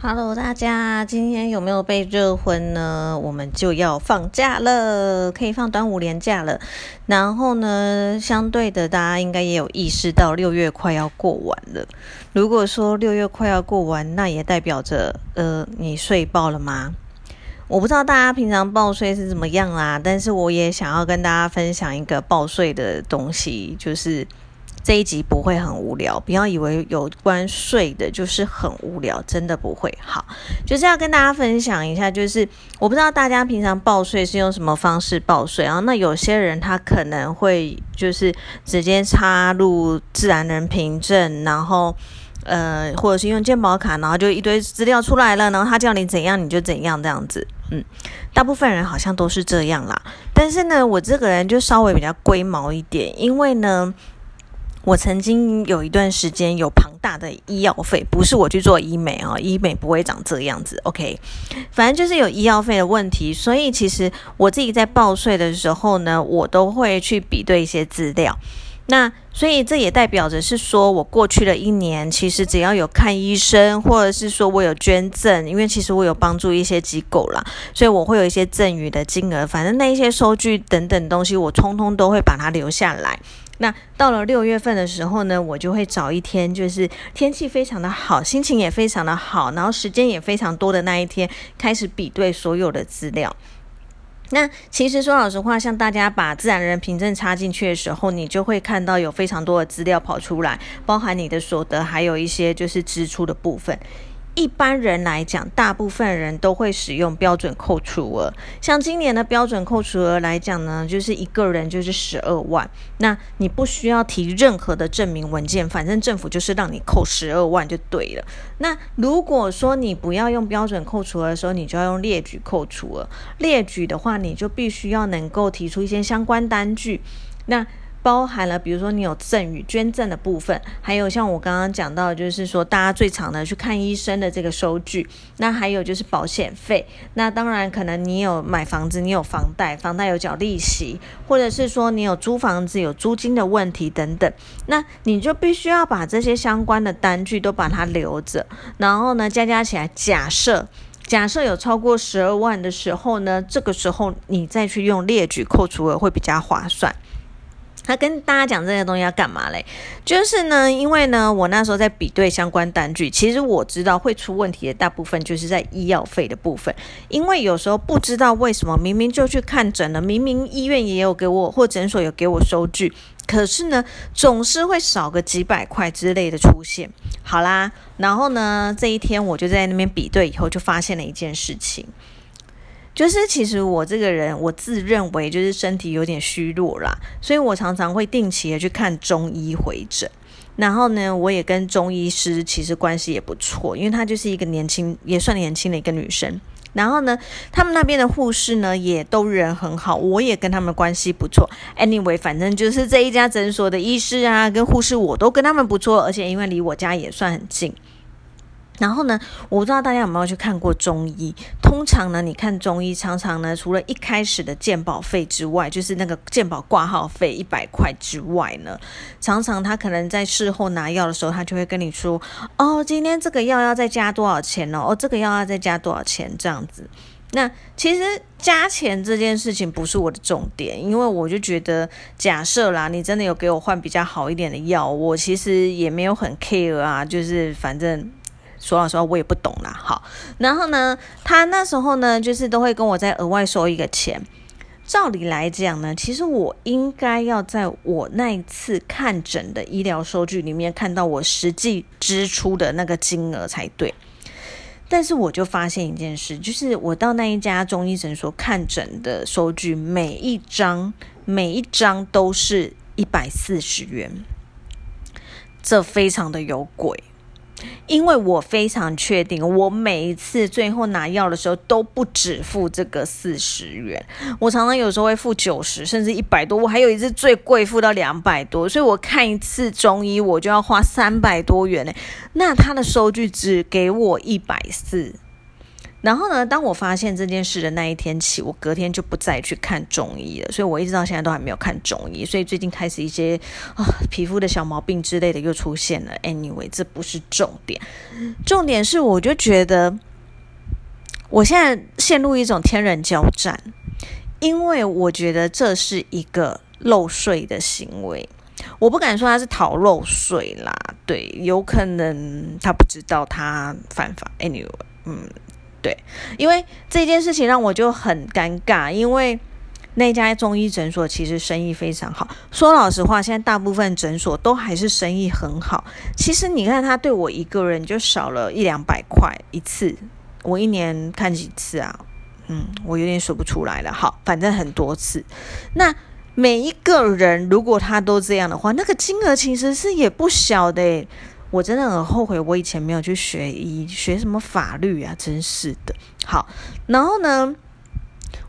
Hello，大家今天有没有被热昏呢？我们就要放假了，可以放端午连假了。然后呢，相对的，大家应该也有意识到六月快要过完了。如果说六月快要过完，那也代表着呃，你睡爆了吗？我不知道大家平常报税是怎么样啦，但是我也想要跟大家分享一个报税的东西，就是。这一集不会很无聊，不要以为有关税的就是很无聊，真的不会。好，就是要跟大家分享一下，就是我不知道大家平常报税是用什么方式报税啊？那有些人他可能会就是直接插入自然人凭证，然后呃，或者是用健保卡，然后就一堆资料出来了，然后他叫你怎样你就怎样这样子。嗯，大部分人好像都是这样啦。但是呢，我这个人就稍微比较龟毛一点，因为呢。我曾经有一段时间有庞大的医药费，不是我去做医美啊，医美不会长这样子。OK，反正就是有医药费的问题，所以其实我自己在报税的时候呢，我都会去比对一些资料。那所以这也代表着是说我过去的一年，其实只要有看医生，或者是说我有捐赠，因为其实我有帮助一些机构啦，所以我会有一些赠与的金额，反正那一些收据等等东西，我通通都会把它留下来。那到了六月份的时候呢，我就会找一天，就是天气非常的好，心情也非常的好，然后时间也非常多的那一天，开始比对所有的资料。那其实说老实话，像大家把自然人凭证插进去的时候，你就会看到有非常多的资料跑出来，包含你的所得，还有一些就是支出的部分。一般人来讲，大部分人都会使用标准扣除额。像今年的标准扣除额来讲呢，就是一个人就是十二万。那你不需要提任何的证明文件，反正政府就是让你扣十二万就对了。那如果说你不要用标准扣除额的时候，你就要用列举扣除额。列举的话，你就必须要能够提出一些相关单据。那包含了，比如说你有赠与、捐赠的部分，还有像我刚刚讲到，就是说大家最常的去看医生的这个收据，那还有就是保险费，那当然可能你有买房子，你有房贷，房贷有缴利息，或者是说你有租房子有租金的问题等等，那你就必须要把这些相关的单据都把它留着，然后呢加加起来，假设假设有超过十二万的时候呢，这个时候你再去用列举扣除额会比较划算。他跟大家讲这些东西要干嘛嘞？就是呢，因为呢，我那时候在比对相关单据，其实我知道会出问题的大部分就是在医药费的部分，因为有时候不知道为什么，明明就去看诊了，明明医院也有给我或诊所有给我收据，可是呢，总是会少个几百块之类的出现。好啦，然后呢，这一天我就在那边比对以后，就发现了一件事情。就是其实我这个人，我自认为就是身体有点虚弱啦，所以我常常会定期的去看中医回诊。然后呢，我也跟中医师其实关系也不错，因为她就是一个年轻，也算年轻的一个女生。然后呢，他们那边的护士呢也都人很好，我也跟他们关系不错。Anyway，反正就是这一家诊所的医师啊跟护士，我都跟他们不错，而且因为离我家也算很近。然后呢，我不知道大家有没有去看过中医。通常呢，你看中医，常常呢，除了一开始的鉴保费之外，就是那个鉴保挂号费一百块之外呢，常常他可能在事后拿药的时候，他就会跟你说：“哦，今天这个药要再加多少钱哦？哦，这个药要再加多少钱？”这样子。那其实加钱这件事情不是我的重点，因为我就觉得，假设啦，你真的有给我换比较好一点的药，我其实也没有很 care 啊，就是反正。说老实话，我也不懂啦。好，然后呢，他那时候呢，就是都会跟我再额外收一个钱。照理来讲呢，其实我应该要在我那一次看诊的医疗收据里面看到我实际支出的那个金额才对。但是我就发现一件事，就是我到那一家中医诊所看诊的收据，每一张每一张都是一百四十元，这非常的有鬼。因为我非常确定，我每一次最后拿药的时候都不止付这个四十元，我常常有时候会付九十，甚至一百多。我还有一次最贵付到两百多，所以我看一次中医我就要花三百多元呢。那他的收据只给我一百四，然后呢，当我发现这件事的那一天起，我隔天就不再去看中医了。所以我一直到现在都还没有看中医。所以最近开始一些啊皮肤的小毛病之类的又出现了。Anyway，这不是重点，重点是我就觉得我现在陷入一种天人交战，因为我觉得这是一个漏税的行为。我不敢说他是逃漏税啦，对，有可能他不知道他犯法。Anyway，嗯。对，因为这件事情让我就很尴尬，因为那家中医诊所其实生意非常好。说老实话，现在大部分诊所都还是生意很好。其实你看，他对我一个人就少了一两百块一次，我一年看几次啊？嗯，我有点说不出来了。好，反正很多次。那每一个人如果他都这样的话，那个金额其实是也不小的。我真的很后悔，我以前没有去学医，学什么法律啊，真是的。好，然后呢，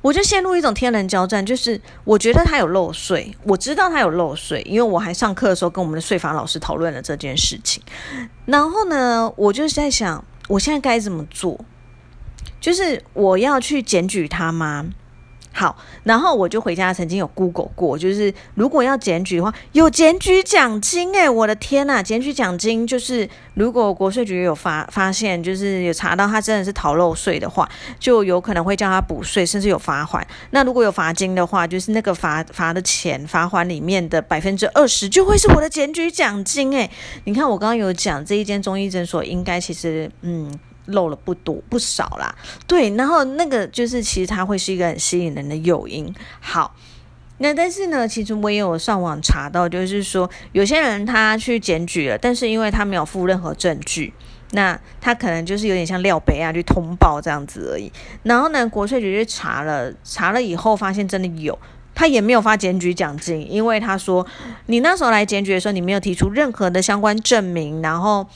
我就陷入一种天人交战，就是我觉得他有漏税，我知道他有漏税，因为我还上课的时候跟我们的税法老师讨论了这件事情。然后呢，我就在想，我现在该怎么做？就是我要去检举他吗？好，然后我就回家，曾经有 Google 过，就是如果要检举的话，有检举奖金诶，我的天呐，检举奖金就是如果国税局有发发现，就是有查到他真的是逃漏税的话，就有可能会叫他补税，甚至有罚款。那如果有罚金的话，就是那个罚罚的钱罚款里面的百分之二十就会是我的检举奖金诶，你看我刚刚有讲这一间中医诊所应该其实嗯。漏了不多不少啦，对，然后那个就是其实它会是一个很吸引人的诱因。好，那但是呢，其实我也有上网查到，就是说有些人他去检举了，但是因为他没有附任何证据，那他可能就是有点像廖北啊去通报这样子而已。然后呢，国税局去查了，查了以后发现真的有，他也没有发检举奖金，因为他说你那时候来检举的时候，你没有提出任何的相关证明，然后。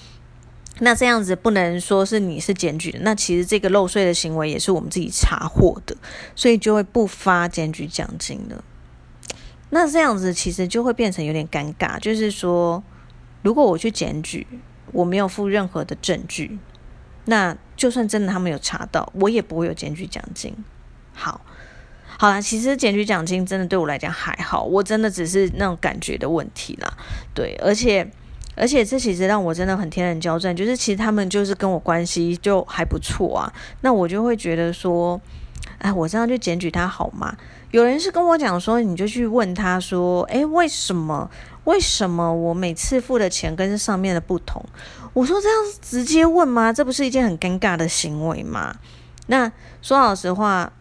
那这样子不能说是你是检举的，那其实这个漏税的行为也是我们自己查获的，所以就会不发检举奖金了。那这样子其实就会变成有点尴尬，就是说，如果我去检举，我没有付任何的证据，那就算真的他们有查到，我也不会有检举奖金。好，好啦，其实检举奖金真的对我来讲还好，我真的只是那种感觉的问题啦。对，而且。而且这其实让我真的很天人交战，就是其实他们就是跟我关系就还不错啊，那我就会觉得说，哎，我这样去检举他好吗？有人是跟我讲说，你就去问他说，哎，为什么？为什么我每次付的钱跟这上面的不同？我说这样直接问吗？这不是一件很尴尬的行为吗？那说老实话，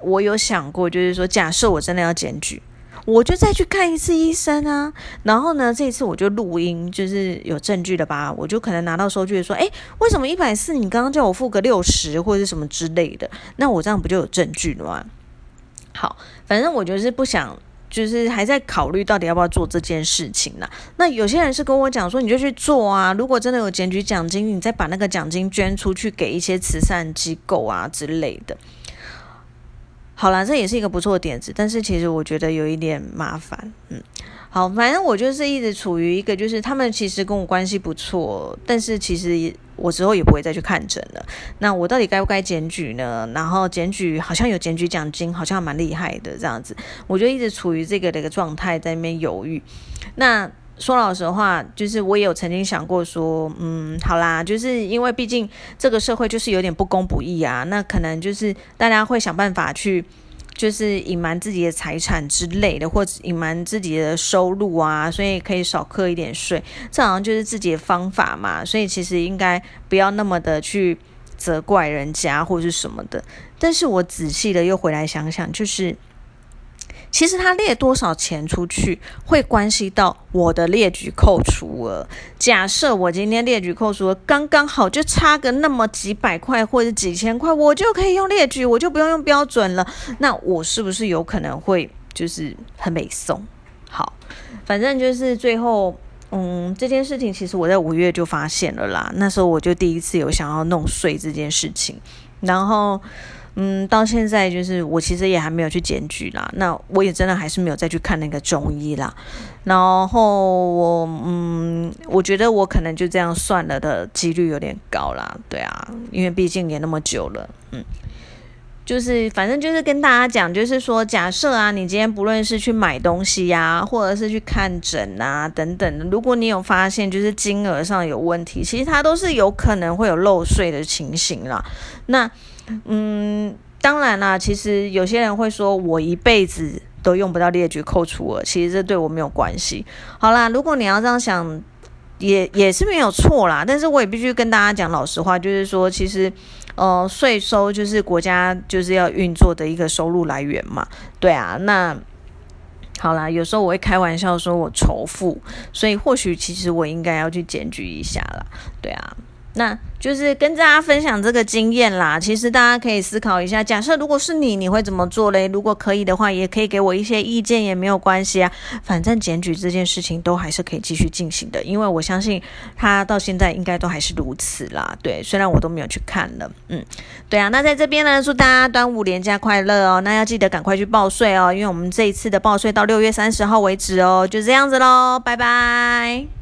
我有想过，就是说，假设我真的要检举。我就再去看一次医生啊，然后呢，这一次我就录音，就是有证据的吧，我就可能拿到收据说，哎，为什么一百四？你刚刚叫我付个六十或者什么之类的，那我这样不就有证据了吗？好，反正我就是不想，就是还在考虑到底要不要做这件事情呢。那有些人是跟我讲说，你就去做啊，如果真的有检举奖金，你再把那个奖金捐出去给一些慈善机构啊之类的。好了，这也是一个不错的点子，但是其实我觉得有一点麻烦。嗯，好，反正我就是一直处于一个，就是他们其实跟我关系不错，但是其实我之后也不会再去看诊了。那我到底该不该检举呢？然后检举好像有检举奖金，好像蛮厉害的这样子，我就一直处于这个的一个状态，在那边犹豫。那说老实话，就是我也有曾经想过说，嗯，好啦，就是因为毕竟这个社会就是有点不公不义啊，那可能就是大家会想办法去，就是隐瞒自己的财产之类的，或者隐瞒自己的收入啊，所以可以少课一点税，这好像就是自己的方法嘛。所以其实应该不要那么的去责怪人家或者是什么的。但是我仔细的又回来想想，就是。其实他列多少钱出去，会关系到我的列举扣除额。假设我今天列举扣除额刚刚好，就差个那么几百块或者几千块，我就可以用列举，我就不用用标准了。那我是不是有可能会就是很美送？好，反正就是最后，嗯，这件事情其实我在五月就发现了啦。那时候我就第一次有想要弄税这件事情，然后。嗯，到现在就是我其实也还没有去检举啦，那我也真的还是没有再去看那个中医啦。然后我嗯，我觉得我可能就这样算了的几率有点高啦，对啊，因为毕竟也那么久了，嗯。就是反正就是跟大家讲，就是说，假设啊，你今天不论是去买东西呀，或者是去看诊啊等等的，如果你有发现就是金额上有问题，其实它都是有可能会有漏税的情形啦。那嗯，当然啦，其实有些人会说我一辈子都用不到列举扣除额，其实这对我没有关系。好啦，如果你要这样想。也也是没有错啦，但是我也必须跟大家讲老实话，就是说，其实，呃，税收就是国家就是要运作的一个收入来源嘛，对啊，那好啦，有时候我会开玩笑说我仇富，所以或许其实我应该要去检举一下啦，对啊。那就是跟大家分享这个经验啦。其实大家可以思考一下，假设如果是你，你会怎么做嘞？如果可以的话，也可以给我一些意见，也没有关系啊。反正检举这件事情都还是可以继续进行的，因为我相信他到现在应该都还是如此啦。对，虽然我都没有去看了，嗯，对啊。那在这边呢，祝大家端午连假快乐哦。那要记得赶快去报税哦，因为我们这一次的报税到六月三十号为止哦。就这样子喽，拜拜。